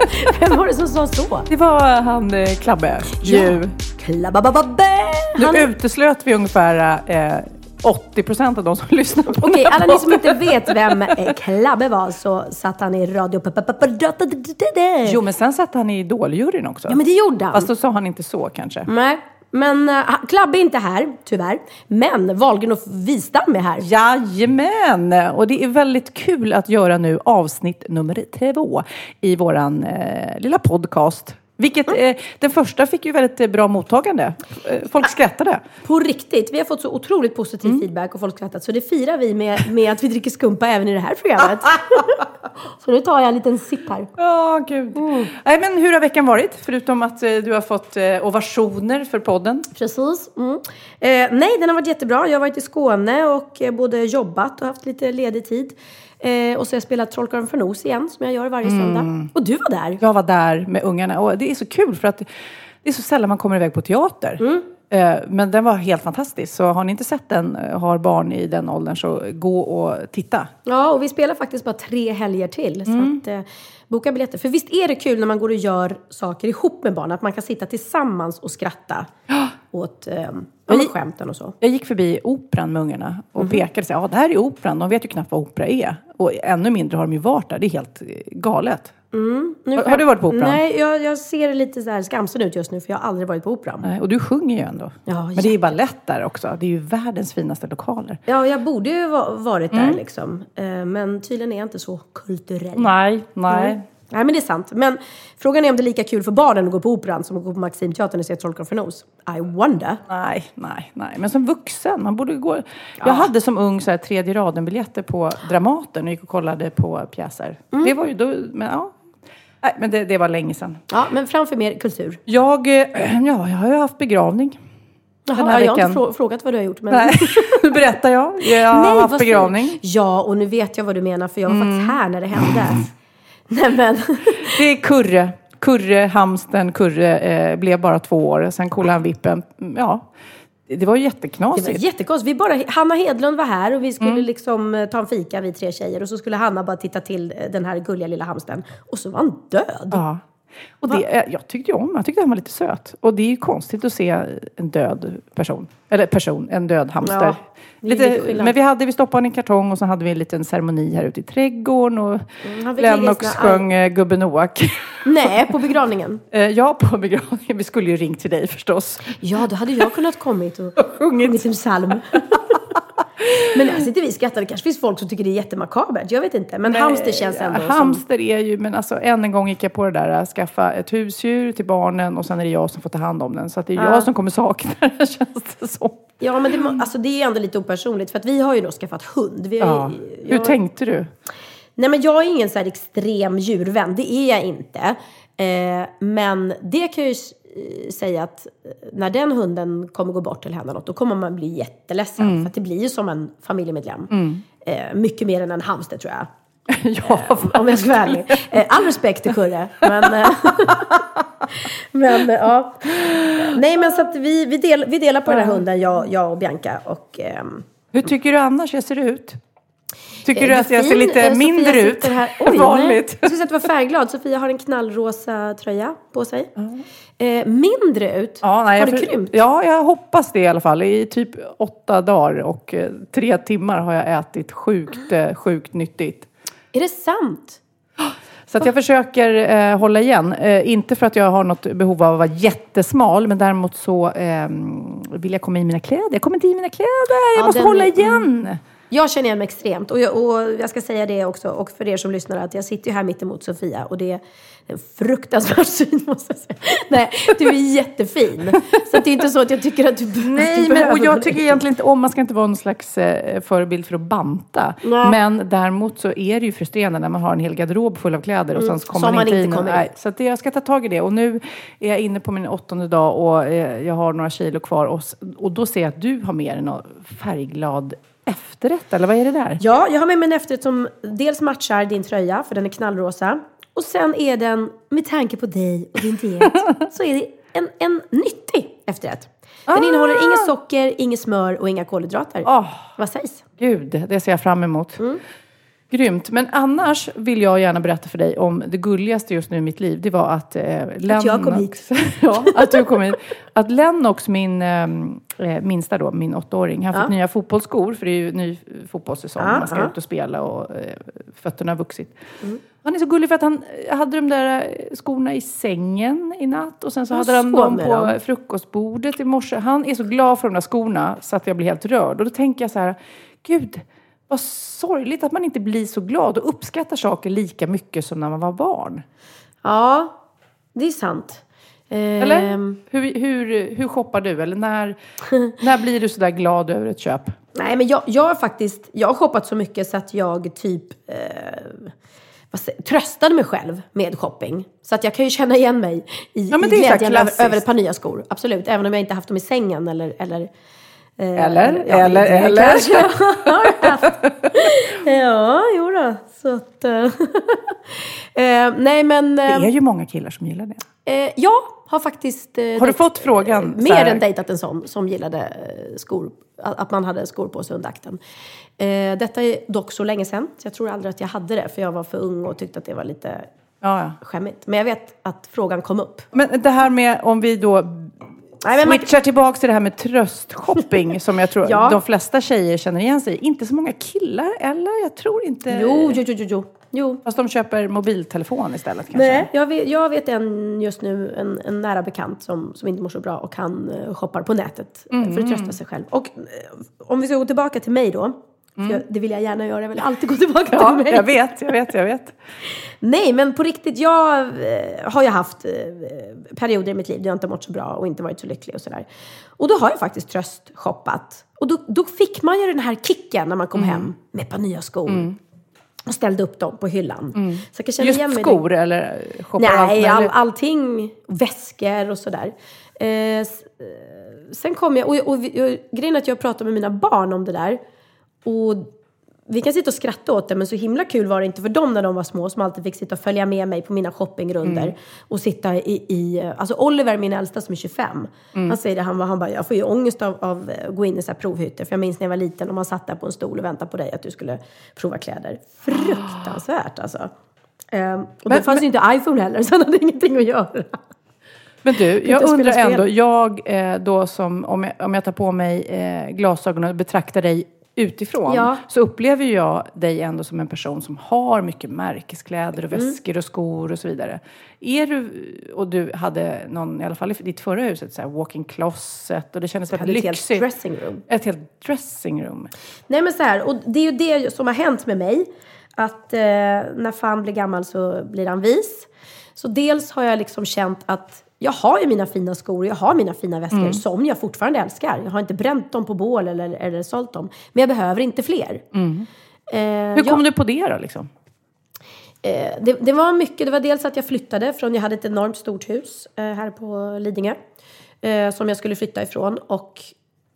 Vem var det som sa så? Det var han eh, Klabbe. Ju. Klabbabababbe! Nu Han- uteslöt vi ungefär eh, 80% av de som lyssnar på Okej, den här alla ni som podden. inte vet vem eh, Klabbe var så satt han i radio... Jo, men sen satt han i Idoljuryn också. Ja, men det gjorde han. Fast då sa han inte så kanske. Nej, men uh, Klabbe är inte här, tyvärr. Men Wahlgren och Wistam är här. Jajamän! Och det är väldigt kul att göra nu avsnitt nummer två i våran uh, lilla podcast. Vilket, eh, den första fick ju väldigt eh, bra mottagande. Eh, folk skrattade. På riktigt, vi har fått så otroligt positiv Mm. feedback och folk skrattat. Så det firar vi med, med att vi dricker skumpa även i det här programmet. så nu tar jag en liten sipp här. Ja, gud. Nej, men hur har veckan varit? Förutom att eh, du har fått eh, ovationer för podden. Precis. Mm. Eh, nej, den har varit jättebra. Jag har varit i Skåne och både jobbat och haft lite ledig tid. Eh, och så har jag spelat Trollkarlen från Oz igen, som jag gör varje Mm. söndag. Och du var där. Jag var där med ungarna och det är så kul för att det är så sällan man kommer iväg på teater. Mm. Eh, Men den var helt fantastisk. Så har ni inte sett den, eh, har barn i den åldern, så gå och titta. Ja, och vi spelar faktiskt bara tre helger till. Mm. Så att, eh, boka biljetter. För visst är det kul när man går och gör saker ihop med barn, att man kan sitta tillsammans och skratta åt eh, ja, men skämten och så. Jag gick förbi operan med ungarna och Mhm. pekade och sa, ja det här är operan. De vet ju knappt vad opera är. Och ännu mindre har de ju varit där. Det är helt eh, galet. Nu Har- har du varit på operan? Nej, jag, jag ser lite så här skamsen ut just nu, för jag har aldrig varit på operan. Nej, Och du sjunger ju ändå. Ja, Men det är ju balett där också. Det är ju världens finaste lokaler. Ja, jag borde ju va- varit Mm. där liksom. Eh, men tydligen är jag inte så kulturell. Nej, nej. Nej, men det är sant. Men frågan är om det är lika kul för barnen att gå på operan som att gå på Maximteatern och se Trollkarlen från Oz. I wonder. Nej, nej, nej. Men som vuxen, man borde gå... Jag hade som ung så här, tredje raden-biljetter på Dramaten och gick och kollade på pjäser. Mm. Det var ju då... Men, ja. Nej, men det, det var länge sedan. Ja, men framför mer kultur. Jag, eh, ja, jag har ju haft begravning. Jaha, Den här jag har inte veckan. frå- frågat vad du har gjort. Men... Nej, nu berättar jag. Jag har Nej, haft begravning. Ja, och nu vet jag vad du menar för jag var Mm. faktiskt här när det hände. Nej men, Det är Kurre. Kurre, hamsten, Kurre eh, blev bara två år. Sen kollade han vippen. Mm, Ja, det det var ju det jätteknasigt. var jättekonstigt. Vi bara, Hanna Hedlund var här och vi skulle Mm. liksom eh, ta en fika vi tre tjejer och så skulle Hanna bara titta till eh, den här gulliga lilla hamsten. Och så var han död. Ja. Och det, jag tyckte om Jag tyckte han var lite söt. Och det är ju konstigt att se en död person. Eller person, en död hamster. Ja, lite men vi, hade, vi stoppade honom i en kartong och så hade vi en liten ceremoni här ute i trädgården. Och i Lennox sjöng eh, Gubben Noak. Nej, på begravningen. Eh, jag på begravningen. Vi skulle ju ringt till dig förstås. Ja, då hade jag kunnat kommit och sjungit en psalm. Men här sitter vi skrattar. Det kanske finns folk som tycker det är jättemakabert. Jag vet inte. Men hamster känns ändå som... Hamster är ju, men alltså än en gång gick jag på det där att skaffa ett husdjur till barnen och sen är det jag som får ta hand om den. Så att det är jag som kommer sakna den känns det som. Ja, men det, alltså, det är ändå lite opersonligt. För att vi har ju då skaffat hund. Vi Ja. ju- Hur jag- tänkte du? Nej, men jag är ingen så här extrem djurvän. Det är jag inte. Eh, men det kan jag ju säga att eh, när den hunden kommer gå bort eller hända något, då kommer man bli jätteledsen. Mm. För det blir ju som en familjemedlem. Eh, mycket mer än en hamster tror jag. ja, Om jag ska vara ärlig. Eh, all respekt till Kurre. Men, eh, men eh, ja. Nej, men så att vi, vi, del, vi delar på den här hunden, jag, jag och Bianca. Och, ehm, Hur tycker du annars jag ser ut? Tycker du att jag ser lite Eh, Sofia mindre ut än vanligt? Nej. Jag skulle säga att du var färgglad. Sofia har en knallrosa tröja på sig. Eh, mindre ut? Ja, nej, har det för- krympt? Ja, jag hoppas det i alla fall. I typ åtta dagar och eh, tre timmar har jag ätit sjukt, eh, sjukt nyttigt. Är det sant? Så att jag försöker eh, hålla igen. Eh, inte för att jag har något behov av att vara jättesmal, men däremot så eh, vill jag komma i mina kläder. Jag kommer inte i mina kläder, jag Ja, måste den hålla är- mm. Jag känner igen mig extremt. Och jag, och jag ska säga det också, och för er som lyssnar, att jag sitter ju här mitt emot Sofia och det är en fruktansvärd syn måste jag säga. Nej, du är jättefin. Så det är inte så att jag tycker att du, att du Nej, men, och jag tycker egentligen inte om, man ska inte vara någon slags eh, förebild för att banta. Nej. Men däremot så är det ju frustrerande när man har en hel garderob full av kläder och sen så kommer Mm, man man inte in. och, nej, så det, jag ska ta tag i det. Och nu är jag inne på min åttonde dag och eh, jag har några kilo kvar. Och, och då ser jag att du har dig någon färgglad efterrätt, eller vad är det där? Ja, jag har med mig en efterrätt som dels matchar din tröja, för den är knallrosa. Och sen är den, med tanke på dig och din diet, så är det en, en nyttig efterrätt. Den Ah! innehåller inget socker, inget smör och inga kolhydrater. Åh, Vad sägs? Gud, det ser jag fram emot. Mm. Grymt. Men annars vill jag gärna berätta för dig om det gulligaste just nu i mitt liv. Det var att eh, Lennox... jag kom hit. ja, att du kom hit. Att Lennox, min eh, minsta då, min åttaåring, han fick Ja. nya fotbollsskor. För det är ju ny fotbollssäsong. Ja, man ska ja. Mm. ut och spela och eh, fötterna har vuxit. Han är så gullig för att han hade de där eh, skorna i sängen i natt. Och sen så Han hade han dem på dem. frukostbordet i morse. Han är så glad för de där skorna så att jag blir helt rörd. Och då tänker jag så här, gud, vad sorgligt att man inte blir så glad och uppskattar saker lika mycket som när man var barn. Ja, det är sant. Eller? Ehm, Hur, hur, hur shoppar du? Eller när, när blir du så där glad över ett köp? Nej, men jag, jag har faktiskt jag har shoppat så mycket så att jag typ eh, tröstade mig själv med shopping. Så att jag kan ju känna igen mig i, Ja, i glädjen över, över ett par nya skor. Absolut, även om jag inte haft dem i sängen eller... eller Eller? ja, Eller? det Eller? kanske jag har haft. ja, jo då. Så att... eh, eh, nej, men... Det eh, är ju många killar som gillar det. Eh, jag har faktiskt... Eh, Har du fått frågan? eh, Mer här- än dejtat en sån som gillade eh, skor. Att man hade skor på sig under akten. Eh, detta är dock så länge sedan. Så jag tror aldrig att jag hade det. För jag var för ung och tyckte att det var lite Ja, ja. skämmigt. Men jag vet att frågan kom upp. Men det här med om vi då Nej, men man, switchar tillbaka till det här med tröstshopping som jag tror Ja. de flesta tjejer känner igen sig. Inte så många killar, eller? Jag tror inte... jo, jo, jo, jo, jo. jo. Fast de köper mobiltelefon istället kanske? Nej, jag vet, jag vet en just nu, en, en nära bekant som, som inte mår så bra och han eh, shoppar på nätet eh, för att trösta sig själv. Och eh, om vi ska gå tillbaka till mig då. För jag, det vill jag gärna göra, jag vill alltid gå tillbaka till Ja, mig. jag vet, jag vet, jag vet. Nej, men på riktigt, jag eh, har ju haft eh, perioder i mitt liv där jag inte mått så bra och inte varit så lycklig och sådär. Och då har jag faktiskt tröstshoppat. Och då, då fick man ju den här kicken när man kom hem med ett par nya skor. Och ställde upp dem på hyllan. Så jag kan Just mig i det. skor eller shoppar allt Nej, all, möjligt? allting. Väskor och sådär. Eh, eh, sen kom jag, och, och, vi- och grejen är att jag pratar med mina barn om det där. Och vi kan sitta och skratta åt det, men så himla kul var det inte för dem när de var små som alltid fick sitta och följa med mig på mina shoppingrunder. Mm. Och sitta i, i, alltså Oliver, min äldsta som är 25, Mm. han säger det, han, han bara, jag får ju ångest av, av att gå in i så här provhytter. För jag minns när jag var liten och man satt där på en stol och väntade på dig att du skulle prova kläder. Fruktansvärt alltså. Ehm, och då Men- fanns ju inte iPhone heller, så han hade ingenting att göra. Men du, jag undrar ändå, jag eh, då som, om jag, om jag tar på mig eh, glasögon och betraktar dig utifrån, Ja. så upplever jag dig ändå som en person som har mycket märkeskläder och Mm. väskor och skor och så vidare. Är du, och du hade någon, i alla fall i ditt förra hus, ett så här walk-in closet och det kändes väldigt ett helt lyxigt. dressing room. Ett helt dressing Nej men så här, och det är ju det som har hänt med mig. Att eh, när fan blir gammal så blir han vis. Så dels har jag liksom känt att jag har ju mina fina skor, jag har mina fina väskor Mm. som jag fortfarande älskar. Jag har inte bränt dem på bål eller, eller sålt dem. Men jag behöver inte fler. Eh, Mm. Hur kom du på det då liksom? Eh, det, det var mycket. Det var dels att jag flyttade från, jag hade ett enormt stort hus eh, här på Lidingö. Eh, som jag skulle flytta ifrån och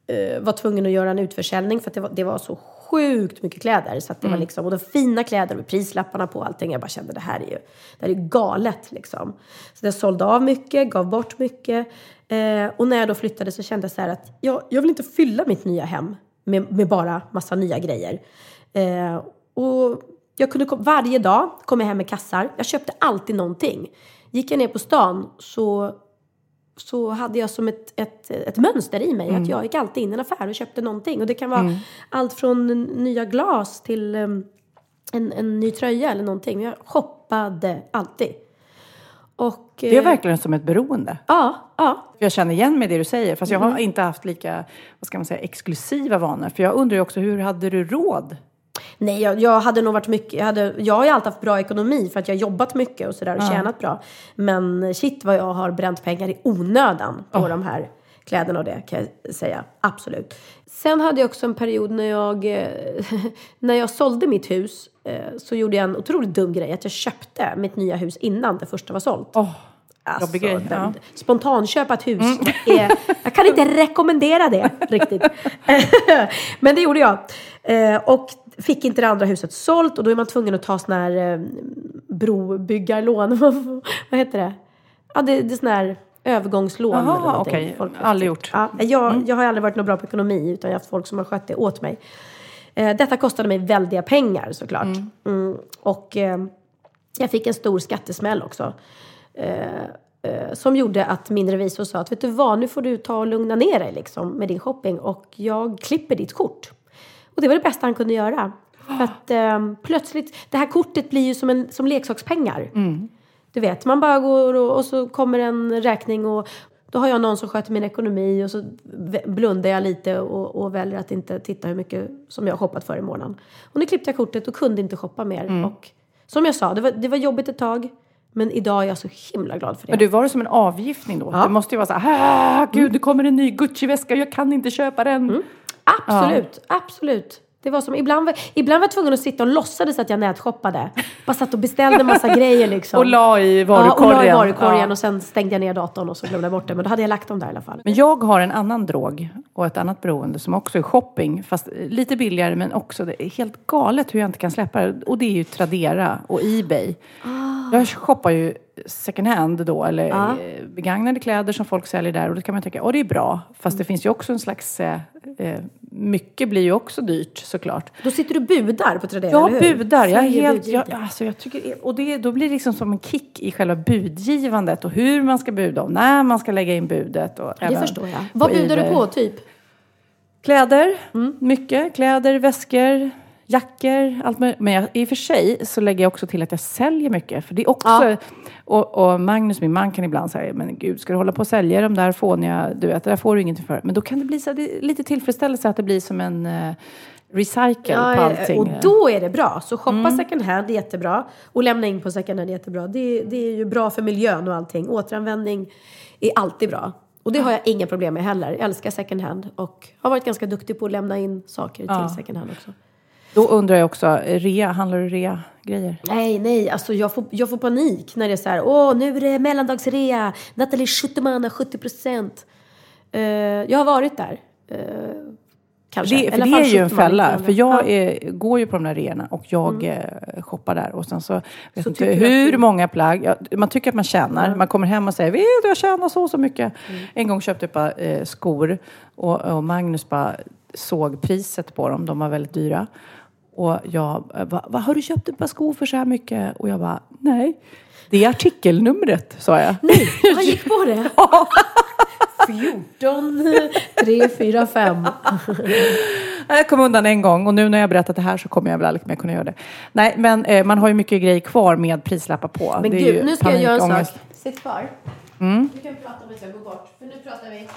eh, var tvungen att göra en utförsäljning för att det var, det var så sjukt mycket kläder. Så att det var liksom, och de fina kläder med prislapparna på och allting. Jag bara kände det här är ju, det här är galet liksom. Så jag sålde av mycket, gav bort mycket. Eh, och när jag då flyttade så kände jag så här att jag, jag vill inte fylla mitt nya hem med, med bara massa nya grejer. Eh, och jag kunde varje dag komma hem med kassar. Jag köpte alltid någonting. Gick jag ner på stan så, så hade jag som ett, ett, ett mönster i mig. Att jag gick alltid in i en affär och köpte någonting. Och det kan vara allt från nya glas till um, en, en ny tröja eller någonting. Jag shoppade alltid. Och, Det är eh, verkligen som ett beroende. Ja, ja. Jag känner igen mig i det du säger, fast jag Mm. har inte haft lika vad ska man säga, exklusiva vanor. För jag undrar ju också, hur hade du råd? Nej, jag, jag hade nog varit mycket... Jag, hade, jag har ju alltid haft bra ekonomi för att jag har jobbat mycket och sådär och tjänat bra. Men shit vad jag har bränt pengar i onödan på de här kläderna och det kan jag säga. Absolut. Sen hade jag också en period när jag, eh, när jag sålde mitt hus eh, så gjorde jag en otroligt dum grej. Att jag köpte mitt nya hus innan det första var sålt. Åh, Alltså, grej. Ja. Mm. Spontanköpa ett hus. Är, jag kan inte rekommendera det riktigt. Men det gjorde jag. Eh, och fick inte det andra huset sålt och då är man tvungen att ta såna här eh, brobyggarlån. Vad heter det? Ja, det, det är såna här övergångslån. Jaha, okej. Folk- Aldrig gjort. Ja, jag, jag har aldrig varit något bra på ekonomi utan jag har haft folk som har skött det åt mig. Eh, detta kostade mig väldiga pengar såklart. Mm. Och eh, jag fick en stor skattesmäll också. Eh, eh, som gjorde att min revisor sa att vet du vad, nu får du ta och lugna ner dig liksom, med din shopping och jag klipper ditt kort. Och det var det bästa han kunde göra. För att eh, plötsligt, det här kortet blir ju som, en, som leksakspengar. Du vet, man bara går och, och så kommer en räkning och då har jag någon som sköter min ekonomi och så blundar jag lite och, och väljer att inte titta hur mycket som jag har shoppat för i månaden. Och nu klippte jag kortet och kunde inte shoppa mer. Och som jag sa, det var, det var jobbigt ett tag. Men idag är jag så himla glad för det. Men du, var det som en avgiftning då? Ja. Det måste ju vara så här, "Ah, gud, det kommer en ny Gucci-väska, jag kan inte köpa den. Absolut, absolut. Det var som, ibland, var, ibland var jag tvungen att sitta och låtsades att jag nätshoppade. Bara satt och beställde massa grejer liksom. Och la i Ja, varukorgen. och la i varukorgen Ja. och sen stängde jag ner datorn och så glömde jag bort det. Men då hade jag lagt dem där i alla fall. Men jag har en annan drog och ett annat beroende som också är shopping. Fast lite billigare men också det är helt galet hur jag inte kan släppa det. Och det är ju Tradera och Ebay. Jag shoppar ju second hand då, eller Ja. eh, begagnade kläder som folk säljer där. Och då kan man tänka, åh det är bra. Fast det finns ju också en slags, eh, eh, mycket blir ju också dyrt såklart. Då sitter du budar på Tradera, Jag eller hur? budar. Jag är helt, jag, alltså jag tycker, och det, då blir det liksom som en kick i själva budgivandet och hur man ska buda och när man ska lägga in budet. Och Det även förstår jag. Vad budar du på, typ? Kläder, Mm. mycket. Kläder, väskor, jackor, allt möjligt. Men jag, i och för sig så lägger jag också till att jag säljer mycket. För det är också, Ja. och, och Magnus, min man, kan ibland säga, men gud, ska du hålla på och sälja de där fåniga, du vet, det där får du ingenting för. Men då kan det bli så, det lite tillfredsställelse att det blir som en uh, recycle på allting. och då är det bra. Så shoppa second hand är jättebra. Och lämna in på second hand är jättebra. Det, det är ju bra för miljön och allting. Återanvändning är alltid bra. Och det har jag inga problem med heller. Jag älskar second hand. Och har varit ganska duktig på att lämna in saker till second hand också. Då undrar jag också, rea, handlar du rea-grejer? Nej, nej, alltså jag får, jag får panik när det är så här, åh, nu är det mellandagsrea, Nathalie har 70 procent. Eh, jag har varit där. Uh, kanske. Det, alla det är ju en 70 fälla. För jag Ja. Mm. är, går ju på de där reorna och jag eh, shoppar där. Och sen så vet Så inte hur många plagg. Ja, man tycker att man tjänar. Man kommer hem och säger vet du jag tjänar så och så mycket. Mm. En gång köpte jag bara eh, skor och, och Magnus bara såg priset på dem. De var väldigt dyra. Och jag eh, va, vad har du köpt ett par skor för så här mycket? Och jag bara nej. Det är artikelnumret, sa jag. Nej, han gick på det. 14, 3, 4, 5. Jag kom undan en gång och nu när jag berättat det här så kommer jag väl aldrig mer kunna göra det. Nej, men eh, man har ju mycket grejer kvar med prislappar på. Men Det gud, nu ska jag göra en sak. Sitt kvar. Du kan prata om att jag går bort. För nu pratar vi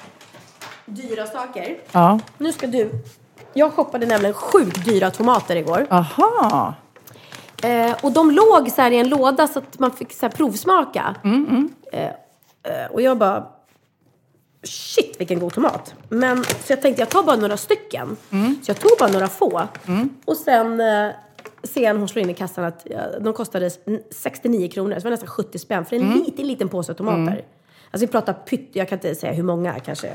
dyra saker. Ja. Nu ska du... Jag shoppade nämligen sjukt dyra tomater igår. Aha. Eh, och de låg så här i en låda så att man fick så provsmaka. Mm, Eh, eh, och jag bara... Shit vilken god tomat. Men så jag tänkte jag tar bara några stycken. Mm. Så jag tog bara några få. Och sen eh, ser jag när hon slår in i kassan att de kostade 69 kronor. Så det var nästan 70 spänn för en Mm. liten, liten påse tomater. Alltså vi pratar pytt, jag kan inte säga hur många, kanske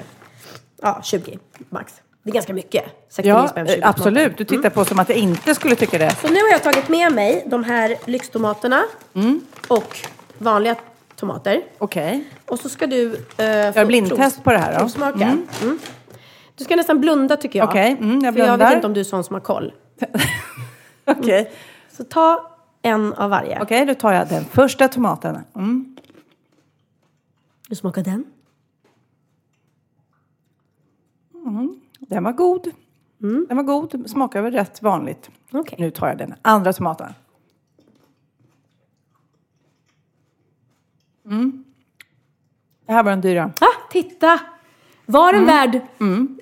ja, 20 max. Det är ganska mycket. 69 Ja, spänn för 20 absolut. Du tittar på som att jag inte skulle tycka det. Så nu har jag tagit med mig de här lyxtomaterna Mm. och vanliga tomater. Okej. Och så ska du... Eh, få blindtest provs- på det här då. Provsmaka. Mm. Du ska nästan blunda tycker jag. Okej, mm, jag För jag vet inte om du är sån som har koll. Okej, Så ta en av varje. Okej, då tar jag den första tomaten. Mm. Du smakar den. Den var god. Den var god, smakar väl rätt vanligt. Okej. Nu tar jag den andra tomaten. Mm. Det här var den dyra. Ah, titta! Var Mm. den värd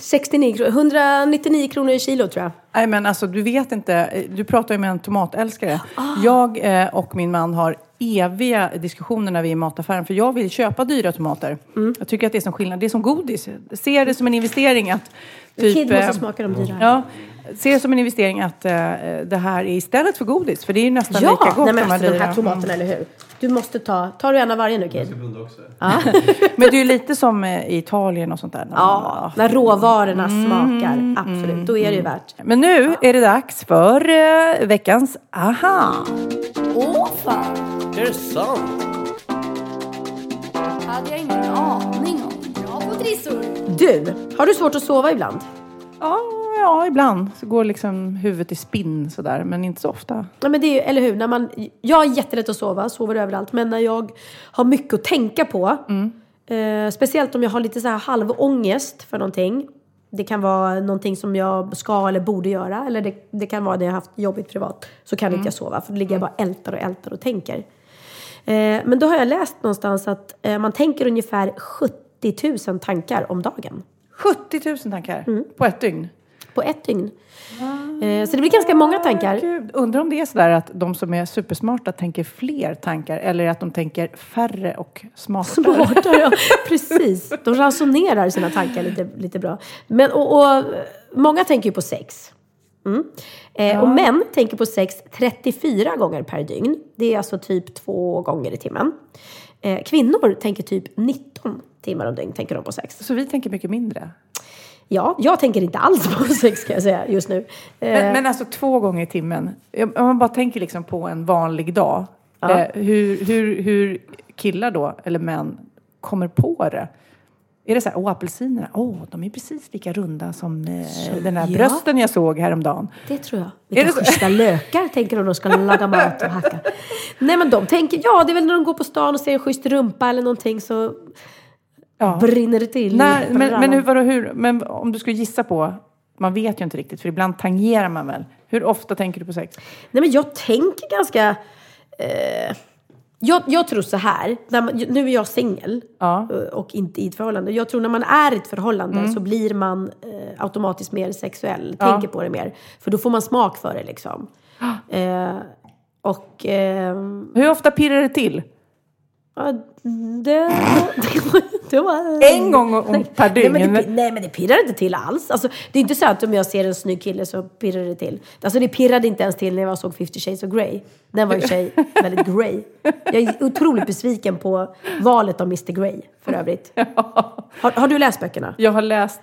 69 kronor? 199 kronor i kilo tror jag. Nej men alltså du vet inte, du pratar ju med en tomatälskare. Ah. Jag eh, och min man har eviga diskussioner när vi är i mataffären för jag vill köpa dyra tomater. Mm. Jag tycker att det är som skillnad, det är som godis. Jag ser det som en investering att typ... Kid måste eh, smaka de dyra. Ja, ser det som en investering att eh, det här är istället för godis. För det är ju nästan lika Ja, gott nej, men de här alltså, de här tomaterna, eller hur? Du måste ta, tar du en av varje nu Kid? Men det är ju lite som eh, i Italien och sånt där. när man- Ja, när råvarorna Mm. smakar. Absolut, då är det ju värt. Men nu är det dags för eh, veckans aha. Åh fan! Är det sant? hade jag ingen aning om. Bra på trissor. Du, har du svårt att sova ibland? Ja, ja, ibland så går liksom huvudet i spinn sådär, men inte så ofta. Ja, men det är ju, eller hur? När man, jag är jättelätt att sova, sover överallt. Men när jag har mycket att tänka på, eh, speciellt om jag har lite så här halvångest för någonting. Det kan vara någonting som jag ska eller borde göra. Eller det, det kan vara det jag har haft jobbigt privat. Så kan inte jag sova, för då ligger jag bara ältar och ältar och tänker. Eh, men då har jag läst någonstans att eh, man tänker ungefär 70 000 tankar om dagen. 70 000 tankar Mm. på ett dygn. På ett dygn. Eh, så det blir ganska många tankar. Gud, undrar om det är sådär att de som är supersmarta tänker fler tankar eller att de tänker färre och smartare. Smartare, ja. Precis. De ransonerar sina tankar lite, lite bra. Men, och, och, många tänker ju på sex. Mm. Eh, Och män tänker på sex 34 gånger per dygn. Det är alltså typ två gånger i timmen. Eh, kvinnor tänker typ 19 timmar om dygn tänker de på sex. Så vi tänker mycket mindre. Ja, jag tänker inte alls på sex kan jag säga just nu. Eh, Men, men alltså två gånger i timmen. Om man bara tänker liksom på en vanlig dag. Eh, hur, hur, hur killar då, eller män, kommer på det. Är det så här, åh apelsinerna, åh de är precis lika runda som eh, den här ja. brösten jag såg häromdagen. Det tror jag. Vilka så? schyssta lökar tänker de när de ska laga mat och hacka. Nej men de tänker, ja det är väl när de går på stan och ser en schysst rumpa eller någonting så Ja. brinner det till. Nej, men, men, hur, vadå, hur, men om du skulle gissa på, man vet ju inte riktigt för ibland tangerar man väl. Hur ofta tänker du på sex? Nej men jag tänker ganska... Eh, jag, jag tror så här, man, nu är jag singel Ja. eh, och inte i ett förhållande. Jag tror när man är i ett förhållande så blir man eh, automatiskt mer sexuell, Ja. tänker på det mer. För då får man smak för det liksom. Eh, och... ehm, Hur ofta pirrar det till? Ja, det, En gång per Nej men, dygn? det, nej men det pirrar inte till alls. Alltså, det är inte så att om jag ser en snygg kille så pirrar det till. Alltså det pirrade inte ens till när jag såg 50 shades of Grey. Den var för sig väldigt grey. Jag är otroligt besviken på valet av Mr Grey för övrigt. Har, har du läst böckerna? Jag har läst,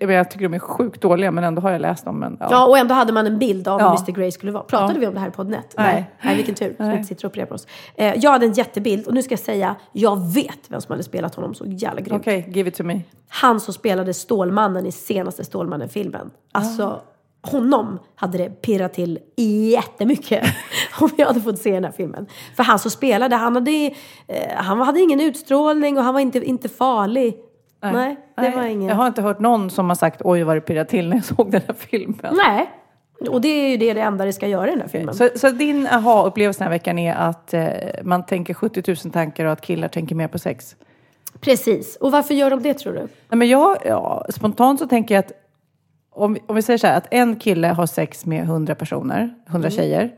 eh, jag tycker de är sjukt dåliga men ändå har jag läst dem. Men, ja. Ja, och ändå hade man en bild av Ja. hur Mr Grey skulle vara. Pratade Ja. vi om det här på Podnet? Nej. Nej, vilken tur. Så vi Nej. inte sitter och upprepar oss. Eh, jag hade en jättebild och nu ska jag säga, jag vet vem som hade spelat honom så jävla grymt. Okej, give it to me. Han som spelade Stålmannen i senaste Stålmannen-filmen. Alltså, honom hade det pirrat till jättemycket om jag hade fått se den här filmen. För han som spelade, han hade, eh, han hade ingen utstrålning och han var inte, inte farlig. Nej, det Nej, var ingen... Jag har inte hört någon som har sagt oj vad det pirrar till när jag såg den här filmen. Nej. Och det är ju det, det enda det ska göra i den här filmen. Så, så din aha-upplevelse den här veckan är att eh, man tänker 70 000 tankar och att killar tänker mer på sex? Precis. Och varför gör de det tror du? Nej, men jag, ja, spontant så tänker jag att om, om vi säger så här att en kille har sex med 100 personer, 100 tjejer,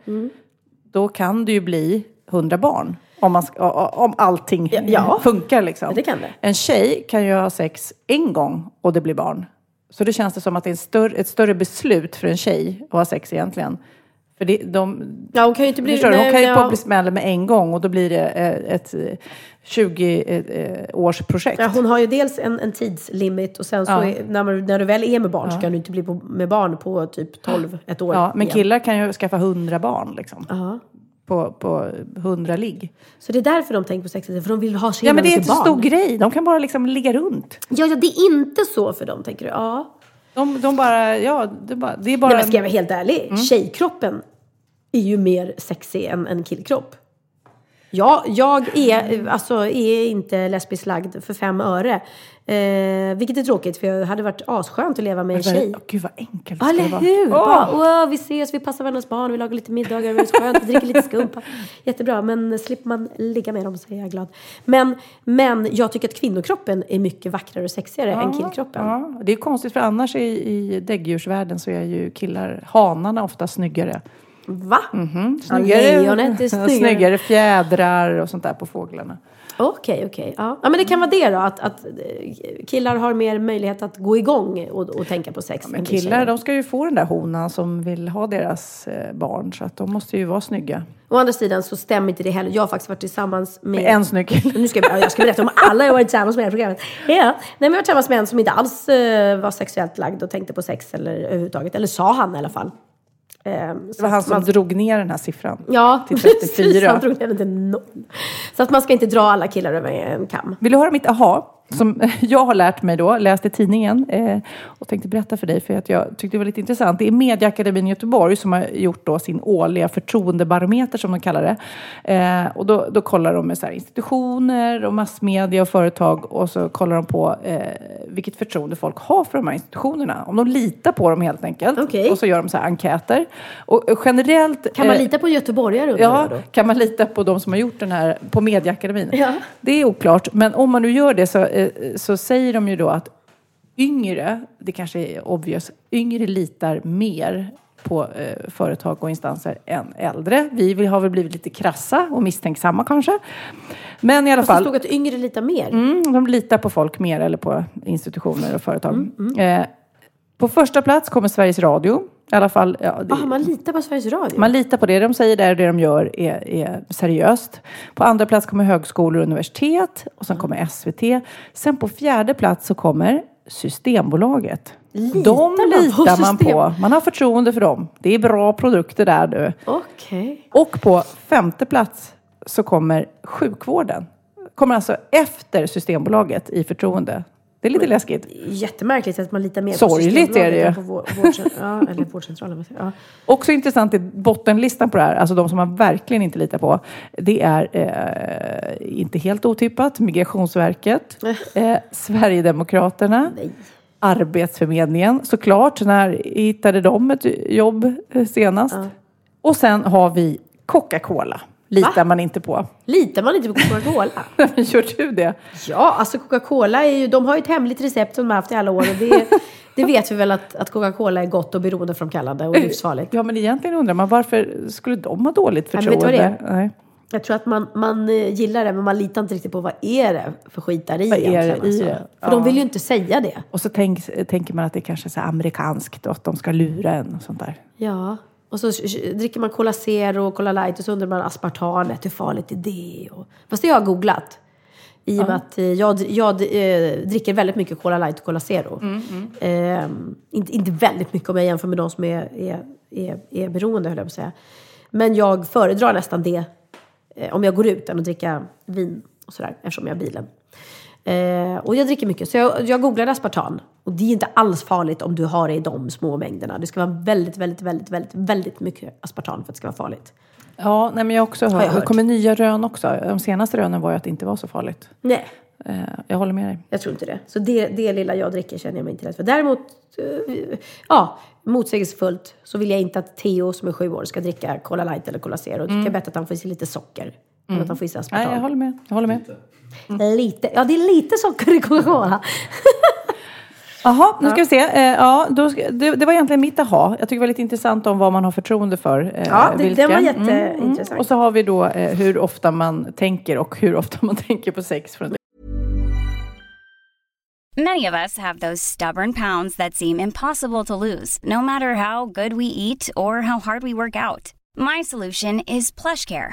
då kan det ju bli 100 barn. Om, man, om allting Ja. funkar liksom. Det kan det. En tjej kan ju ha sex en gång och det blir barn. Så det känns det som att det är en större, ett större beslut för en tjej att ha sex egentligen. För det, de, Ja, hon kan ju inte bli... Förstår du? Hon nej, kan ju ja. bli smällen med en gång och då blir det eh, ett eh, 20 eh, projekt. Ja, hon har ju dels en, en tidslimit och sen så Ja. är, när, man, när du väl är med barn så kan du inte bli på, med barn på typ 12, ett år. Ja, men igen. killar kan ju skaffa 100 barn liksom. Ja. På, på 100 ligg. Så det är därför de tänker på sex, för de vill ha så Ja, men det är inte barn. stor grej. De kan bara liksom ligga runt. Ja, ja, det är inte så för dem, tänker du? Ja. De, de bara, ja, det, bara, det är bara... Nej, men ska jag vara helt ärlig, tjejkroppen är ju mer sexig än en killkropp. Ja, jag är, alltså, är inte lesbisk lagd för fem öre. Eh, vilket är tråkigt för det hade varit asskönt att leva med en tjej. Åh, Gud vad enkelt Ja, det eller skulle hur? vara. Bara, wow, vi ses, vi passar varandras barn, vi lagar lite middagar, det är skönt, vi dricker lite skumpa. Jättebra, men slipper man ligga med dem så är jag glad. Men, men jag tycker att kvinnokroppen är mycket vackrare och sexigare än killkroppen. Ja, det är konstigt för annars i, i däggdjursvärlden så är ju killar, hanarna ofta snyggare. Va? Mm, Ja, lejonet är snyggare. snyggare fjädrar och sånt där på fåglarna. Okej, okej. Ja. ja, men det kan vara det då, att, att eh, killar har mer möjlighet att gå igång och, och tänka på sex. Men än killar de ska ju få den där honan som vill ha deras eh, barn så att de måste ju vara snygga. Å andra sidan så stämmer inte det heller. Jag har faktiskt varit tillsammans med... Med en snygg kille. Nu ska jag, jag ska berätta om alla jag varit tillsammans med i det här programmet. Ja. Nej, men jag var tillsammans med en som inte alls eh, var sexuellt lagd och tänkte på sex eller överhuvudtaget. Eller sa han i alla fall. Eh, Det var han som drog ner den här siffran. Ja, till precis. 34. Han drog ner den till noll. Så att man ska inte dra alla killar över en kam. Vill du höra mitt aha? Som jag har lärt mig då, läst i tidningen eh, och tänkte berätta för dig för att jag tyckte det var lite intressant. Det är Mediaakademin i Göteborg som har gjort då sin årliga förtroendebarometer som de kallar det. Eh, och då, då kollar de med så institutioner och massmedia och företag och så kollar de på eh, vilket förtroende folk har för de här institutionerna. Om de litar på dem helt enkelt. Okej. Och så gör de så här enkäter. Och generellt... Kan man eh, lita på göteborgare Ja, då? kan man lita på de som har gjort den här på Mediaakademin? Ja. Det är oklart, men om man nu gör det så, så säger de ju då att yngre, det kanske är obvious, yngre litar mer på eh, företag och instanser än äldre. Vi har väl blivit lite krassa och misstänksamma kanske. Men i alla Fast det fall. stod att yngre litar mer. Mm, de litar på folk mer eller på institutioner och företag. Mm, Eh, på första plats kommer Sveriges Radio. I alla fall, ja, det, Ah, man litar på Sveriges Radio? man litar på det de säger där och det de gör är, är seriöst. På andra plats kommer högskolor och universitet och sen kommer SVT. Sen på fjärde plats så kommer Systembolaget. Litar de man på litar man System- på. Man har förtroende för dem. Det är bra produkter där du. Okej. Och på femte plats så kommer sjukvården. Kommer alltså efter Systembolaget i förtroende. Det är lite läskigt. Jättemärkligt att man litar mer Sorgligt på Systembolaget är det ju. vår, ja, eller vårdcentralen. Ja. Också intressant i bottenlistan på det här, alltså de som man verkligen inte litar på. Det är eh, inte helt otippat Migrationsverket, eh, Sverigedemokraterna, Nej. Arbetsförmedlingen såklart. När hittade de ett jobb eh, senast? Och sen har vi Coca-Cola. Litar Va? man inte på. Litar man inte på Coca-Cola? Gör du det? ja, alltså Coca-Cola är ju, de har ju ett hemligt recept som de har haft i alla år. Och det, det vet vi väl att, att Coca-Cola är gott och beroendeframkallande och livsfarligt. Ja, men egentligen undrar man varför skulle de ha dåligt vet du vad det förtroende? är? Nej. Jag tror att man, man eh, gillar det, men man litar inte riktigt på vad är det för skit där i Vad är det egentligen. i Alltså. det? För de Ja. vill ju inte säga det. Och så tänk, tänker man att det kanske är så amerikanskt och att de ska lura en och sånt där. Ja. Och så dricker man Cola Zero och Cola Light och så undrar man aspartamet, hur farligt är det? Och, fast det har jag googlat. I och med att eh, jag, jag eh, dricker väldigt mycket Cola Light och Cola Zero. Eh, inte, inte väldigt mycket om jag jämför med de som är, är, är, är beroende, höll jag på att säga. Men jag föredrar nästan det eh, om jag går ut än att dricka vin och sådär, eftersom jag har bilen. Eh, och jag dricker mycket, så jag, jag googlade aspartam. Och det är inte alls farligt om du har det i de små mängderna. Det ska vara väldigt, väldigt, väldigt, väldigt, väldigt mycket aspartam för att det ska vara farligt. Ja, nej, men jag har också hört, det kommer nya rön också. De senaste rönen var ju att det inte var så farligt. Nej, Eh, jag håller med dig. jag tror inte det. Så det, det lilla jag dricker känner jag mig inte rädd för. Däremot, eh, ja, motsägelsefullt så vill jag inte att Theo som är sju år ska dricka Cola Light eller Cola Zero. Då tycker jag bättre att han får i sig lite socker. Än att han får i sig Nej, aspartam. jag håller med. Jag håller med. Lite. Ja, det är lite socker i Coca-Cola. Jaha, nu ska vi se. Eh, ja, då ska, det, det var egentligen mitt aha. Jag tycker det var lite intressant om vad man har förtroende för. eh, Ja, det- vilka. den var jätteintressant. Och så har vi då eh, hur ofta man tänker och hur ofta man tänker på sex. Från Many of us have those stubborn pounds that seem impossible to lose, no matter how good we eat or how hard we work out. My solution is PlushCare.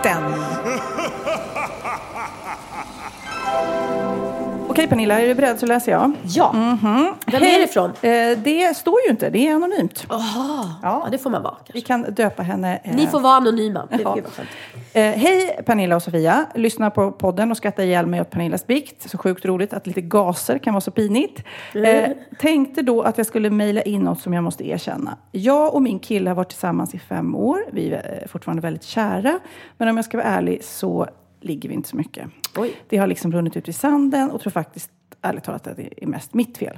Stanley. Okej Pernilla, är du beredd så läser jag. Ja. Vem är det ifrån? Eh, det står ju inte, det är anonymt. Jaha, ja. det får man vara Vi kanske. kan döpa henne. eh, Ni får vara anonyma. Ja. Eh, hej Pernilla och Sofia. Lyssnar på podden och skrattar ihjäl mig åt Pernillas bikt. Så sjukt roligt att lite gaser kan vara så pinigt. Eh, tänkte då att jag skulle mejla in något som jag måste erkänna. Jag och min kille har varit tillsammans i fem år. Vi är eh, fortfarande väldigt kära. Men om jag ska vara ärlig så ligger vi inte så mycket. Oj. Det har liksom runnit ut i sanden och tror faktiskt ärligt talat att det är mest mitt fel.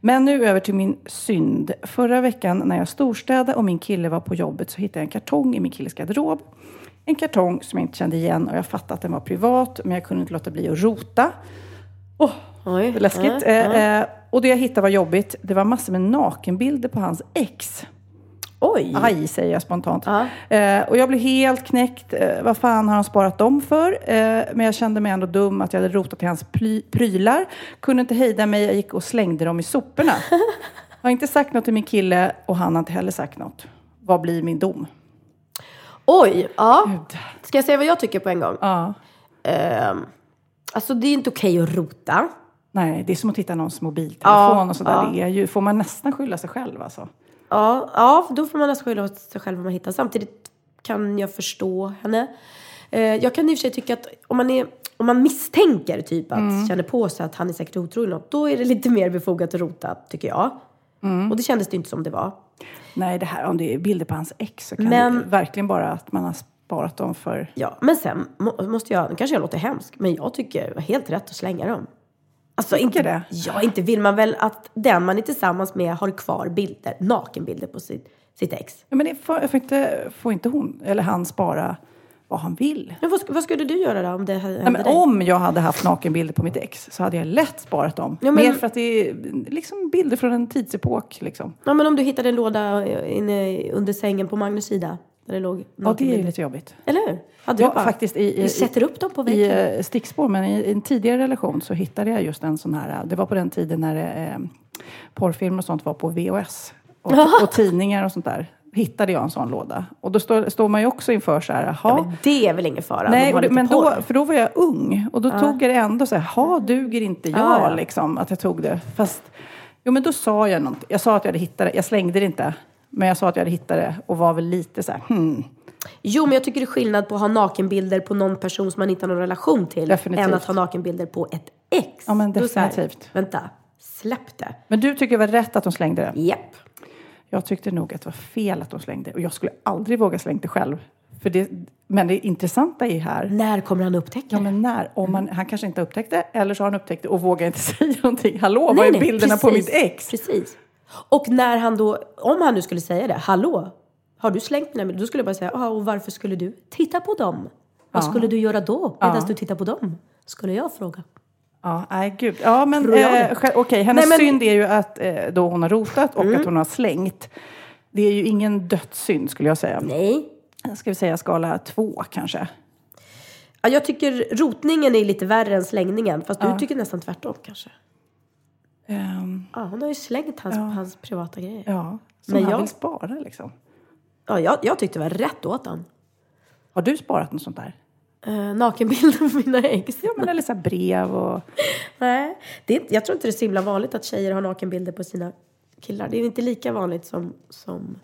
Men nu över till min synd. Förra veckan när jag storstädade och min kille var på jobbet så hittade jag en kartong i min killes garderob. En kartong som jag inte kände igen och jag fattade att den var privat men jag kunde inte låta bli att rota. Åh, Oj. är läskigt. Ja, ja. Eh, eh, och det jag hittade var jobbigt. Det var massor med nakenbilder på hans ex. Oj. Aj, säger jag spontant. Eh, och jag blev helt knäckt. Eh, vad fan har han sparat dem för? Eh, men jag kände mig ändå dum att jag hade rotat i hans ply- prylar. Kunde inte hejda mig. Jag gick och slängde dem i soporna. har inte sagt något till min kille och han har inte heller sagt något. Vad blir min dom? Oj, ja. Gud. Ska jag säga vad jag tycker på en gång? Ja. Ehm, alltså det är inte okej att rota. Nej, det är som att titta i någons mobiltelefon Ja, och sådär. ja. Det är ju, får man nästan skylla sig själv alltså. Ja, ja då får man nästan skylla åt sig själv vad man hittar. Samtidigt kan jag förstå henne. Eh, jag kan i och för sig tycka att om man, är, om man misstänker typ att Mm. känner på sig att han är säkert otrogen något, då är det lite mer befogat att rota, tycker jag. Mm. Och det kändes det inte som det var. Nej, det här om det är bilder på hans ex så kan Men- det verkligen bara att man har sparat dem för... Ja, men sen må, måste jag, nu kanske jag låter hemsk, men jag tycker det var helt rätt att slänga dem. Alltså inte, det? Ja, inte vill man väl att den man är tillsammans med har kvar bilder, nakenbilder på sitt, sitt ex. Ja, men får, får, inte, får inte hon eller han spara vad han vill? Men vad, vad skulle du göra då om det hände Nej, men dig? om jag hade haft nakenbilder på mitt ex så hade jag lätt sparat dem. Ja, men- Mer för att det är liksom bilder från en tidsepok. Liksom. Ja, men om du hittade en låda inne under sängen på Magnus sida. Där det låg Ja, det är ju lite jobbigt. Eller hur? Hade Ja, du bara, faktiskt i, i, sätter upp dem på i väggen. eh, stickspår, men i, i en tidigare relation så hittade jag just en sån här, eh, det var på den tiden när eh, porrfilm och sånt var på VHS. Och, och tidningar och sånt där. Hittade jag en sån låda. Och då står, står man ju också inför så här, jaha. ja, men det är väl ingen fara? Nej, lite men då, för då var jag ung och då tog jag det ändå så här, ha duger inte jag Ja, ja. liksom att jag tog det. Fast, jo men då sa jag någonting. Jag sa att jag hade hittat det, jag slängde det inte. Men jag sa att jag hade hittat det och var väl lite så här, hmm. Jo, men jag tycker det är skillnad på att ha nakenbilder på någon person som man inte har någon relation till. Definitivt. Än att ha nakenbilder på ett ex. Ja, men så här, definitivt. vänta, släpp det. Men du tycker det var rätt att de slängde det? Japp. Jag tyckte nog att det var fel att de slängde och jag skulle aldrig våga slänga det själv. För det, men det intressanta är här, När kommer han upptäcka ja det? men när? Om man, han kanske inte har upptäckt det eller så har han upptäckt det och vågar inte säga någonting. Hallå, vad Nej, är nej, bilderna på mitt precis, ex? Precis. Och när han då, om han nu skulle säga det, hallå, har du slängt mina? Då skulle jag bara säga, ja och varför skulle du titta på dem? Vad skulle du göra då medan du tittar på dem? Skulle jag fråga. Ja, nej gud. Ja, men eh, okej, hennes Nej, men- synd är ju att eh, då hon har rotat och att hon har slängt. Det är ju ingen dödssynd skulle jag säga. Nej. Ska vi säga skala två kanske? Ja, jag tycker rotningen är lite värre än slängningen. Fast du tycker nästan tvärtom kanske. Ehm, Ja, hon har ju slängt hans, hans privata grejer. ja, som Men han jag- vill spara liksom. Ja, jag, jag tyckte det var rätt åt han. Har du sparat något sånt där? Uh, nakenbilder på mina ex. Ja, men eller så brev och... Nej, det jag tror inte det är så himla vanligt att tjejer har nakenbilder på sina killar. Det är inte lika vanligt som, som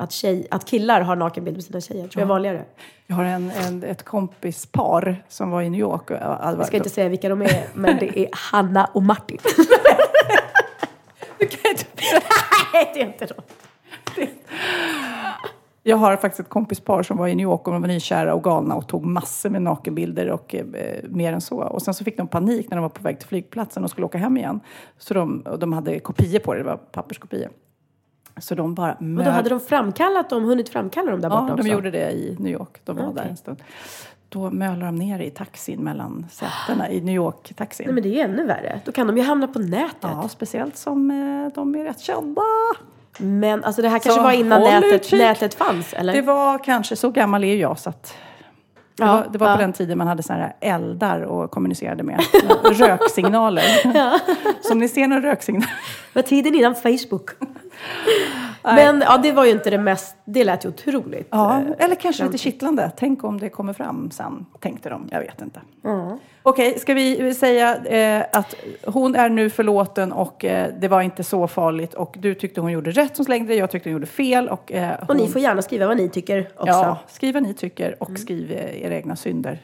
att, tjej, att killar har nakenbilder på sina tjejer. tror jag är vanligare. Jag har en, en, ett kompispar som var i New York. Och, Jag ska inte säga vilka de är, men det är Hanna och Martin. Du kan inte Nej, det är inte de. Jag har faktiskt ett kompispar som var i New York och de var nykära och galna och tog massor med nakenbilder och eh, mer än så. Och sen så fick de panik när de var på väg till flygplatsen och skulle åka hem igen. Så de, och de hade kopior på det, det var papperskopior. Så de bara Och möd... då hade de framkallat dem, hunnit framkalla dem där borta Ja, de också? gjorde det i New York. De var Okej. där en stund. Då mölade de ner i taxin mellan sätena i New York-taxin. Nej, men det är ännu värre. Då kan de ju hamna på nätet. Ja, speciellt som eh, de är rätt kända. Men alltså det här kanske Så var innan nätet, nätet fanns, eller? Det var kanske, så gammal är ju jag så att det Ja, var, det var ja. på den tiden man hade såna här eldar och kommunicerade med. Röksignaler. Så om ni ser någon röksignal. Det var tiden innan Facebook. Men ja, det var ju inte det mest, det lät ju otroligt. Ja, eh, eller kanske lite kittlande. Tänk om det kommer fram sen, tänkte de. Jag vet inte. Okej, ska vi säga eh, att hon är nu förlåten och eh, det var inte så farligt och du tyckte hon gjorde rätt som slängde det, jag tyckte hon gjorde fel och... Eh, Och hon, ni får gärna skriva vad ni tycker också. Ja, skriv vad ni tycker och skriv eh, era egna synder.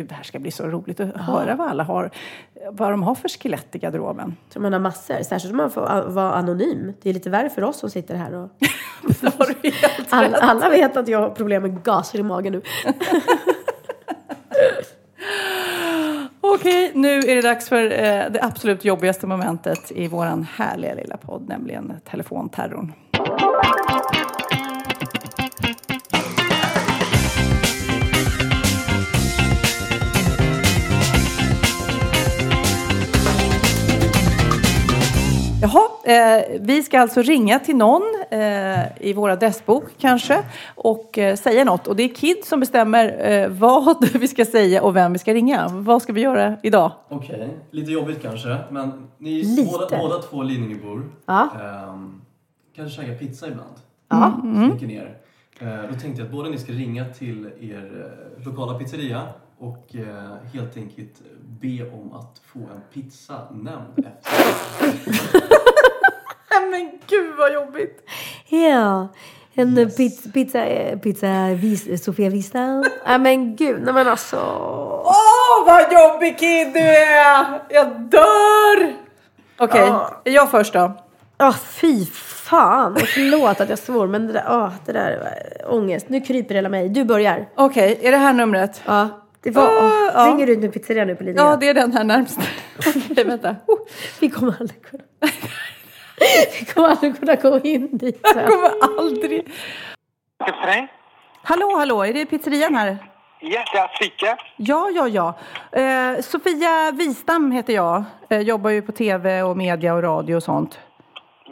Gud, det här ska bli så roligt att höra vad alla har, vad de har för skelett i garderoben. Så man har massor, särskilt om man får vara anonym. Det är lite värre för oss som sitter här och... Alla, alla vet att jag har problem med gaser i magen nu. Okej, nu är det dags för eh, det absolut jobbigaste momentet i våran härliga lilla podd, nämligen telefonterrorn. Jaha, eh, vi ska alltså ringa till någon eh, i vår adressbok kanske och eh, säga något. Och det är Kid som bestämmer eh, vad vi ska säga och vem vi ska ringa. Vad ska vi göra idag? Okej, lite jobbigt kanske, men ni Lite. båda, båda två Lidingöbor Ja. ehm, kanske käkar pizza ibland. Ja. Slinker ner. Eh, då tänkte jag att båda ni ska ringa till er eh, lokala pizzeria och eh, helt enkelt be om att få en pizza nämnd efter. Men gud vad jobbigt! Ja, en pizza, pizza, eh, pizza vis, Sofia Vista. Ja men gud, nej men alltså. Åh, vad jobbig Kid du är! Jag dör! Okej, Ja. jag först då. Åh fy fan. Förlåt att jag svor men det där, åh, det där var ångest. Nu kryper hela mig. Du börjar. Okej, är det här numret? Ja. Det var, Ah, ja. Ringer du ut med pizzeria nu på Lidingö? Ja, det är den här närmst. Okej, vänta. Oh, Vi kommer aldrig kunna. Vi kommer aldrig kunna gå in dit. jag kommer aldrig... Pizzeria? Hallå, hallå, är det pizzerian här? Ja, det är Svika. Ja, ja, ja. Eh, Sofia Wistam heter jag. Eh, jobbar ju på tv och media och radio och sånt.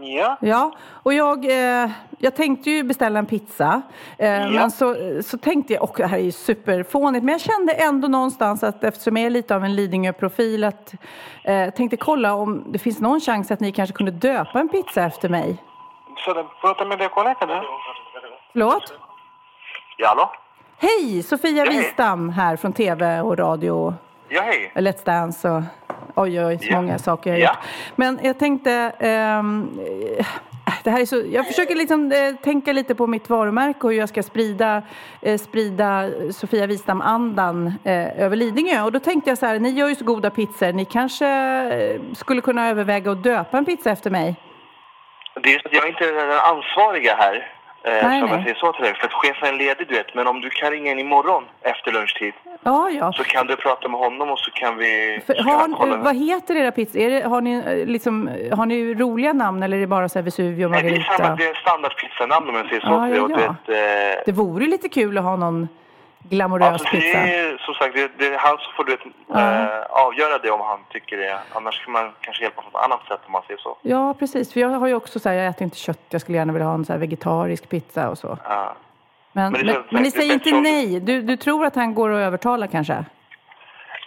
Ja. Ja, och jag, eh, jag tänkte ju beställa en pizza. Eh, Men så, så tänkte jag, och det här är ju superfånigt, men jag kände ändå någonstans att eftersom jag är lite av en Lidingö-profil att eh, tänkte kolla om det finns någon chans att ni kanske kunde döpa en pizza efter mig. Så det prata med kollega nu. Förlåt? Ja, hallå? Hej! Sofia Hej. Wistam här från tv och radio. Ja, hej. Let's Dance och oj, oj, så Ja. många saker jag har Ja. gjort. Men jag tänkte, eh, det här är så, jag försöker liksom eh, tänka lite på mitt varumärke och hur jag ska sprida, eh, sprida Sofia Wistam-andan eh, över Lidingö. Och då tänkte jag så här, ni gör ju så goda pizzor, ni kanske eh, skulle kunna överväga att döpa en pizza efter mig? Det är att jag är inte den ansvariga här. Eh, Nej, jag säger så till dig. För att chefen är ledig, du vet. Men om du kan ringa in imorgon efter lunchtid Ja, ja. så kan du prata med honom och så kan vi... För, så kan har, kolla- vad heter era pizzor? Det, har, ni, eh, liksom, har ni roliga namn eller är det bara så här Vesuvio och Nej, det är Margarita? samma, det är standardpizzanamn om jag säger så Ja, till dig. ja, vet, eh, Det vore lite kul att ha någon glamorös Alltså, pizza. det är, som sagt, det, det är han som får du vet, eh, avgöra det om han tycker det. Annars kan man kanske hjälpa på ett annat sätt om man säger så. Ja, precis. För jag har ju också så här, jag äter inte kött. Jag skulle gärna vilja ha en så vegetarisk pizza och så. Ja. Men, Men men, men, ni säger inte nej. Du, du tror att han går att övertala kanske?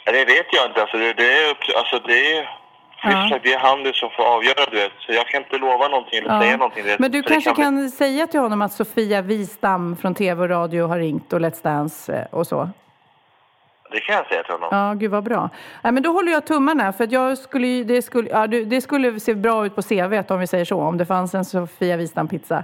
Ja, Det vet jag inte. Alltså, det, det är, alltså, det är, Ja. sagt, det är han det som får avgöra, du vet. Så jag kan inte lova någonting eller säga någonting. du vet. Men du Så kanske kan, bli- säga till honom att Sofia Wistam från tv och radio har ringt och Let's Dance eh, och så? Det kan jag säga till honom. Ja, gud vad bra. Nej, men då håller jag tummarna för jag skulle, det, skulle, ja, du- det skulle se bra ut på CV om vi säger så. Om det fanns en Sofia Wistam-pizza.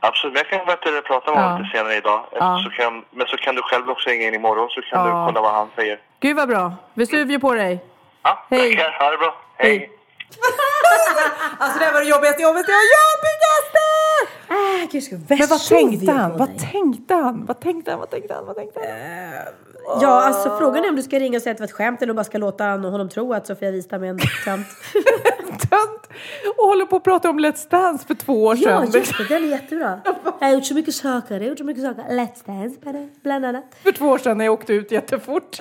Absolut, men jag kan bättre prata med honom Ja. lite senare idag. Ja. Så kan, men så kan du själv också ringa in imorgon så kan Ja. du kolla vad han säger. Gud vad bra. Vesuvio på dig. Ja, Hej. tackar. Ha det bra. Hej. Alltså det här var det jobbigaste, jobbet jag har jobbigaste! Äh, gud, ska Men vad tänkte han? Vad tänkte han? Vad tänkte han? Vad tänkte han? Vad tänkte han? Ja, alltså frågan är om du ska ringa och säga att det var ett skämt eller om du bara ska låta honom tro att Sofia Wistam är en tönt. Tönt! Och håller på att prata om Let's Dance för två år ja, sedan. just det. Den är jättebra. Jag har gjort så mycket saker. Jag har gjort så mycket saker. Let's Dance bland annat. För två år sedan när jag åkte ut jättefort.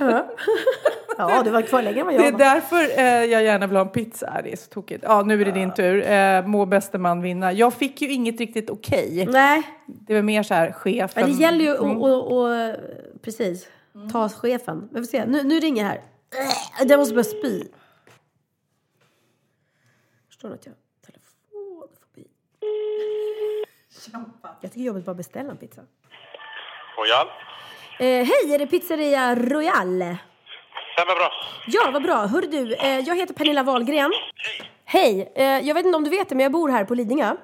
Ja, du var kvar längre än vad Det är därför eh, jag gärna vill ha en pizza. Det är så tokigt. Ja, nu är det din tur. Eh, må bäste man vinna. Jag fick ju inget riktigt okej. Nej, Det var mer så här chefen. men det gäller ju Mm. att, att, att precis, ta chefen. Vi får se. Nu, nu ringer här. Äh, Jag måste börja spy. Förstår du att jag har telefonfobi? Jag tycker det är jobbigt att bara beställa en pizza. Royal. Eh, hej, är det pizzeria Royal? Stämmer bra. Ja, vad bra. Hör du, eh, jag heter Pernilla Wahlgren. Hej. Eh, jag vet inte om du vet det, men jag bor här på Lidingö.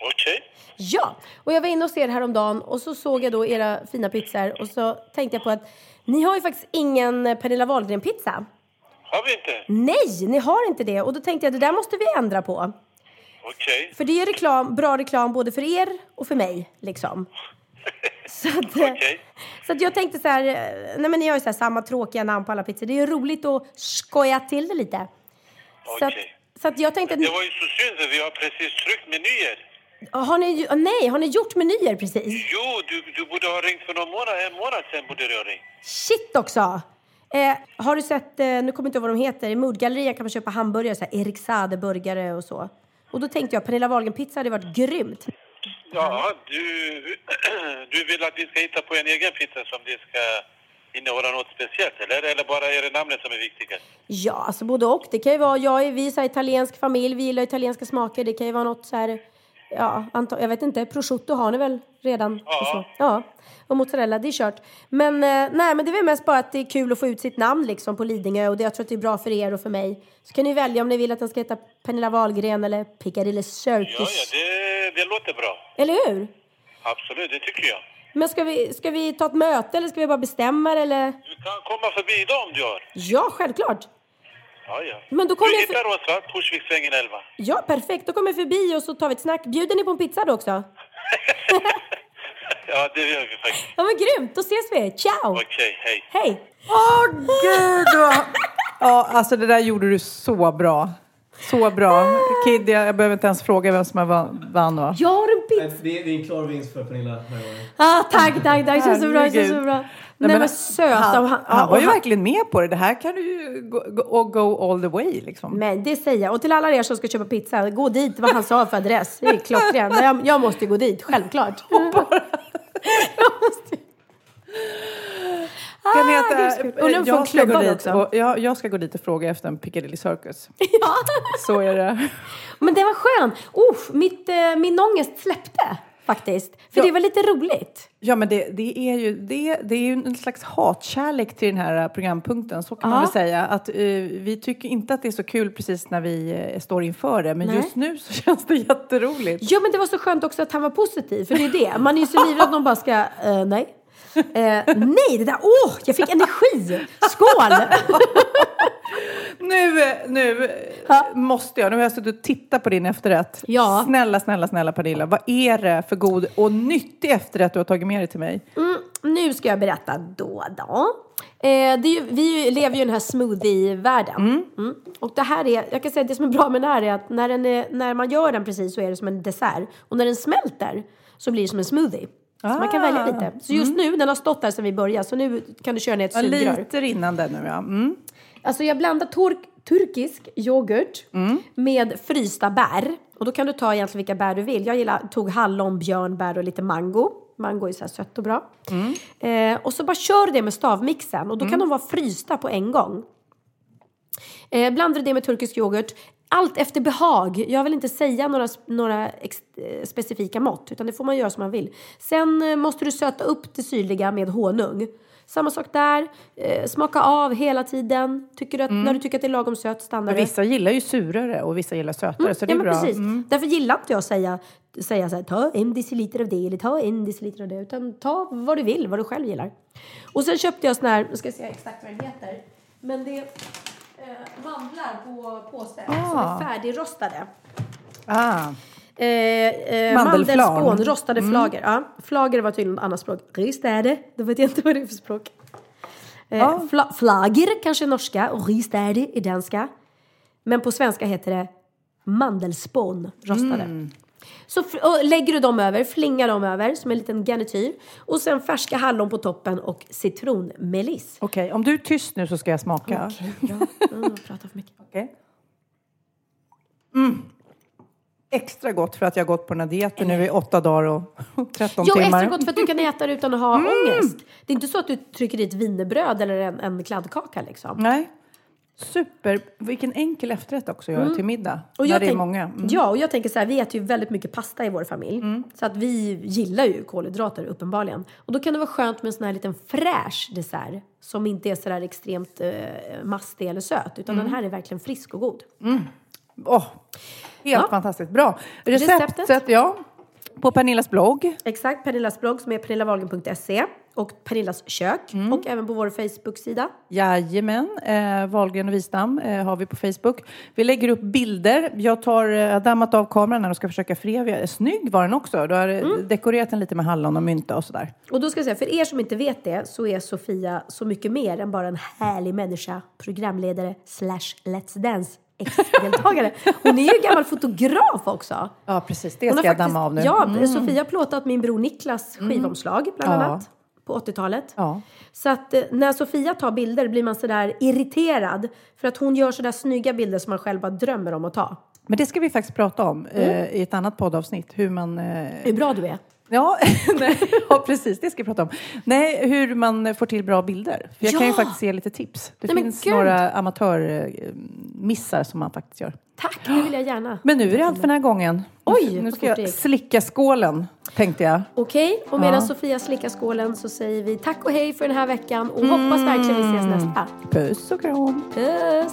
Okej. Ja, och jag var inne hos er häromdagen och så såg jag då era fina pizzor och så tänkte jag på att ni har ju faktiskt ingen Pernilla Wahlgren-pizza. Har vi inte? Nej, ni har inte det. Och då tänkte jag det där måste vi ändra på. Okej. För det är reklam, bra reklam både för er och för mig. Liksom. Så, att, eh, Okej. så att jag tänkte så här, eh, nej men ni har ju så samma tråkiga namn på alla pizzor. Det är ju roligt att skoja till det lite. Så att, Okej. så att jag tänkte att Det ni, var ju så synd, vi har precis tryckt menyer. Har ni, nej, har ni gjort menyer precis? Jo, du, du borde ha ringt för någon månad, en månad sedan borde du ha ringt. Shit också! Eh, har du sett, eh, nu kommer jag inte ihåg vad de heter, i Moodgallerian kan man köpa hamburgare, så här Erik Saade burgare och så. Och då tänkte jag Pernilla Wahlgren pizza hade varit grymt. Ja, du, du vill att vi ska hitta på en egen pizza som det ska innehålla något speciellt, eller? Eller bara är det namnet som är viktigast? Ja, alltså både och. Det kan ju vara, jag är, vi är så italiensk familj, vi gillar italienska smaker. Det kan ju vara något så här, ja, jag vet inte, prosciutto har ni väl redan? Ja. Ja. och mozzarella, det är kört. Men eh, nej, men det är väl mest bara att det är kul att få ut sitt namn liksom på Lidingö och det, jag tror att det är bra för er och för mig. Så kan ni välja om ni vill att den ska heta Pernilla Wahlgren eller Piccadilly Circus. Ja, ja, det, det låter bra. Eller hur? Absolut, det tycker jag. Men ska vi, ska vi ta ett möte eller ska vi bara bestämma det eller? Du kan komma förbi idag om du har. Ja, självklart. Ja, ja. Men då kommer du jag för- hittar oss, va? Torsviksvängen 11. Ja, perfekt. Då kommer jag förbi och så tar vi ett snack. Bjuder ni på en pizza då också? Ja, det gör vi faktiskt. Ja, men grymt. Då ses vi. Ciao! Okej, hej. Hej! Åh gud! vad- Ja, alltså det där gjorde du så bra. Så bra. Kid, jag, jag behöver inte ens fråga vem som har vann, vann va? Jag har en pizza! Det är, det är en klar vinst för Pernilla den här gången. Ah, tack, tack, tack. Så, så bra, så, så bra. Nej, men söta. Han, han, ja, var ju verkligen med på det. Det här kan du ju go, go, go all the way liksom. Men det säger jag. Och till alla er som ska köpa pizza, gå dit vad han sa för adress. Det är klockrent. Men Jag, jag måste gå dit, självklart. jag måste... Undrar om vi får jag, ska gå dit också. och, jag, jag ska gå dit och fråga efter en Piccadilly Circus. Ja. Så är det. Men det var skönt. Uff, mitt, eh, min ångest släppte faktiskt. För Ja. det var lite roligt. Ja, men det, det, är ju, det, det är ju en slags hatkärlek till den här programpunkten, så kan man Ja. väl säga. Att, eh, vi tycker inte att det är så kul precis när vi eh, står inför det, men Nej. just nu så känns det jätteroligt. Ja, men det var så skönt också att han var positiv. För det är det. Man är ju så livrädd att någon bara ska, eh, nej. Eh, nej, det där, åh, jag fick energi! Skål! Nu, nu måste jag, nu har jag suttit och tittat på din efterrätt. Ja. Snälla, snälla, snälla Pernilla, vad är det för god och nyttig efterrätt du har tagit med dig till mig? Mm, nu ska jag berätta då. då. Eh, det är ju, vi lever ju i den här smoothie-världen. Mm. Och det här är, jag kan säga det som är bra med den här är att när, är, när man gör den precis så är det som en dessert. Och när den smälter så blir det som en smoothie. Så man kan Ah. välja lite. Så just nu, den har stått där sedan vi började, så nu kan du köra ner ett Ja, sugrör. lite rinnande nu ja. Mm. Alltså jag blandar turk, turkisk yoghurt med frysta bär. Och då kan du ta egentligen vilka bär du vill. Jag gillar, tog hallon, björnbär och lite mango. Mango är så här sött och bra. Eh, och så bara kör det med stavmixen och då kan de vara frysta på en gång. Eh, blandar du det med turkisk yoghurt. Allt efter behag. Jag vill inte säga några, några eh, specifika mått, utan det får man göra som man vill. Sen eh, måste du söta upp det syrliga med honung. Samma sak där. Eh, smaka av hela tiden. Tycker du att, När du tycker att det är lagom sött, stannar det. vissa gillar ju surare och vissa gillar sötare, så det är ja, men bra. precis. Mm. Därför gillar inte jag att säga, säga så här, ta en deciliter av det eller ta en deciliter av det. Utan ta vad du vill, vad du själv gillar. Och sen köpte jag sån här, nu ska jag se exakt vad den heter. Men det är eh, mandlar på påse som Ah. är färdigrostade. Ah. Eh, eh, Mandelflarn. mandelspån, rostade flager. Ja, flager var tydligen ett annat språk. Ristade, då vet jag inte vad det är för språk. Eh, Ja. fla, flager kanske är norska och ristade är danska. Men på svenska heter det mandelspån rostade. Så lägger du dem över, flingar dem över som en liten garnityr. Och sen färska hallon på toppen och citronmeliss. Okej, om du är tyst nu så ska jag smaka. Okej, bra. Mm, pratar för mycket. Okej. Mm. Extra gott för att jag har gått på den här dieten nu i åtta dagar och 13 Jo, timmar. extra gott för att du kan äta det utan att ha ångest. Det är inte så att du trycker i ett wienerbröd eller en, en kladdkaka liksom. Nej. Super. Vilken enkel efterrätt också att göra till middag. Mm. Och när det är tänk- många. Mm. Ja, och jag tänker så här, vi äter ju väldigt mycket pasta i vår familj. Så att vi gillar ju kolhydrater uppenbarligen. Och då kan det vara skönt med en sån här liten fräsch dessert. Som inte är så där extremt eh, mastig eller söt. Utan Mm. den här är verkligen frisk och god. Åh, helt Ja. fantastiskt. Bra. Receptet, Receptet? ja. På Pernillas blogg. Exakt, Pernillas blogg som är pernillawahlgren.se. Och Pernillas kök. Och även på vår Facebook-sida. Jajamän, eh, Wahlgren och Wistam eh, har vi på Facebook. Vi lägger upp bilder. Jag tar, eh, har dammat av kameran här och ska försöka frevia. Snygg var den också. Du har eh, Mm. dekorerat den lite med hallon och mynta och sådär. Och då ska jag säga, för er som inte vet det så är Sofia så mycket mer än bara en härlig människa, programledare slash Let's Dance ex-deltagare. Hon är ju gammal fotograf också. Ja, precis. Det ska har jag damma av nu. Ja, Mm. Sofia har plåtat min bror Niklas skivomslag bland Ja. På 80-talet. Ja. Så att eh, när Sofia tar bilder blir man sådär irriterad. För att hon gör sådär snygga bilder som man själv bara drömmer om att ta. Men det ska vi faktiskt prata om Mm. eh, i ett annat poddavsnitt. Hur man... Eh, Hur bra du är. Ja, ja, precis. Det ska vi prata om. Nej, hur man får till bra bilder. För jag kan ju Ja. faktiskt ge lite tips. Det Nej, finns några amatörmissar som man faktiskt gör. Tack, det vill jag gärna. Men nu är det allt för den här gången. Oj, Nu ska jag slicka skålen, tänkte jag. Okej, och medan Ja. Sofia slickar skålen så säger vi tack och hej för den här veckan och hoppas verkligen vi ses Mm. nästa. Puss och kram. Puss!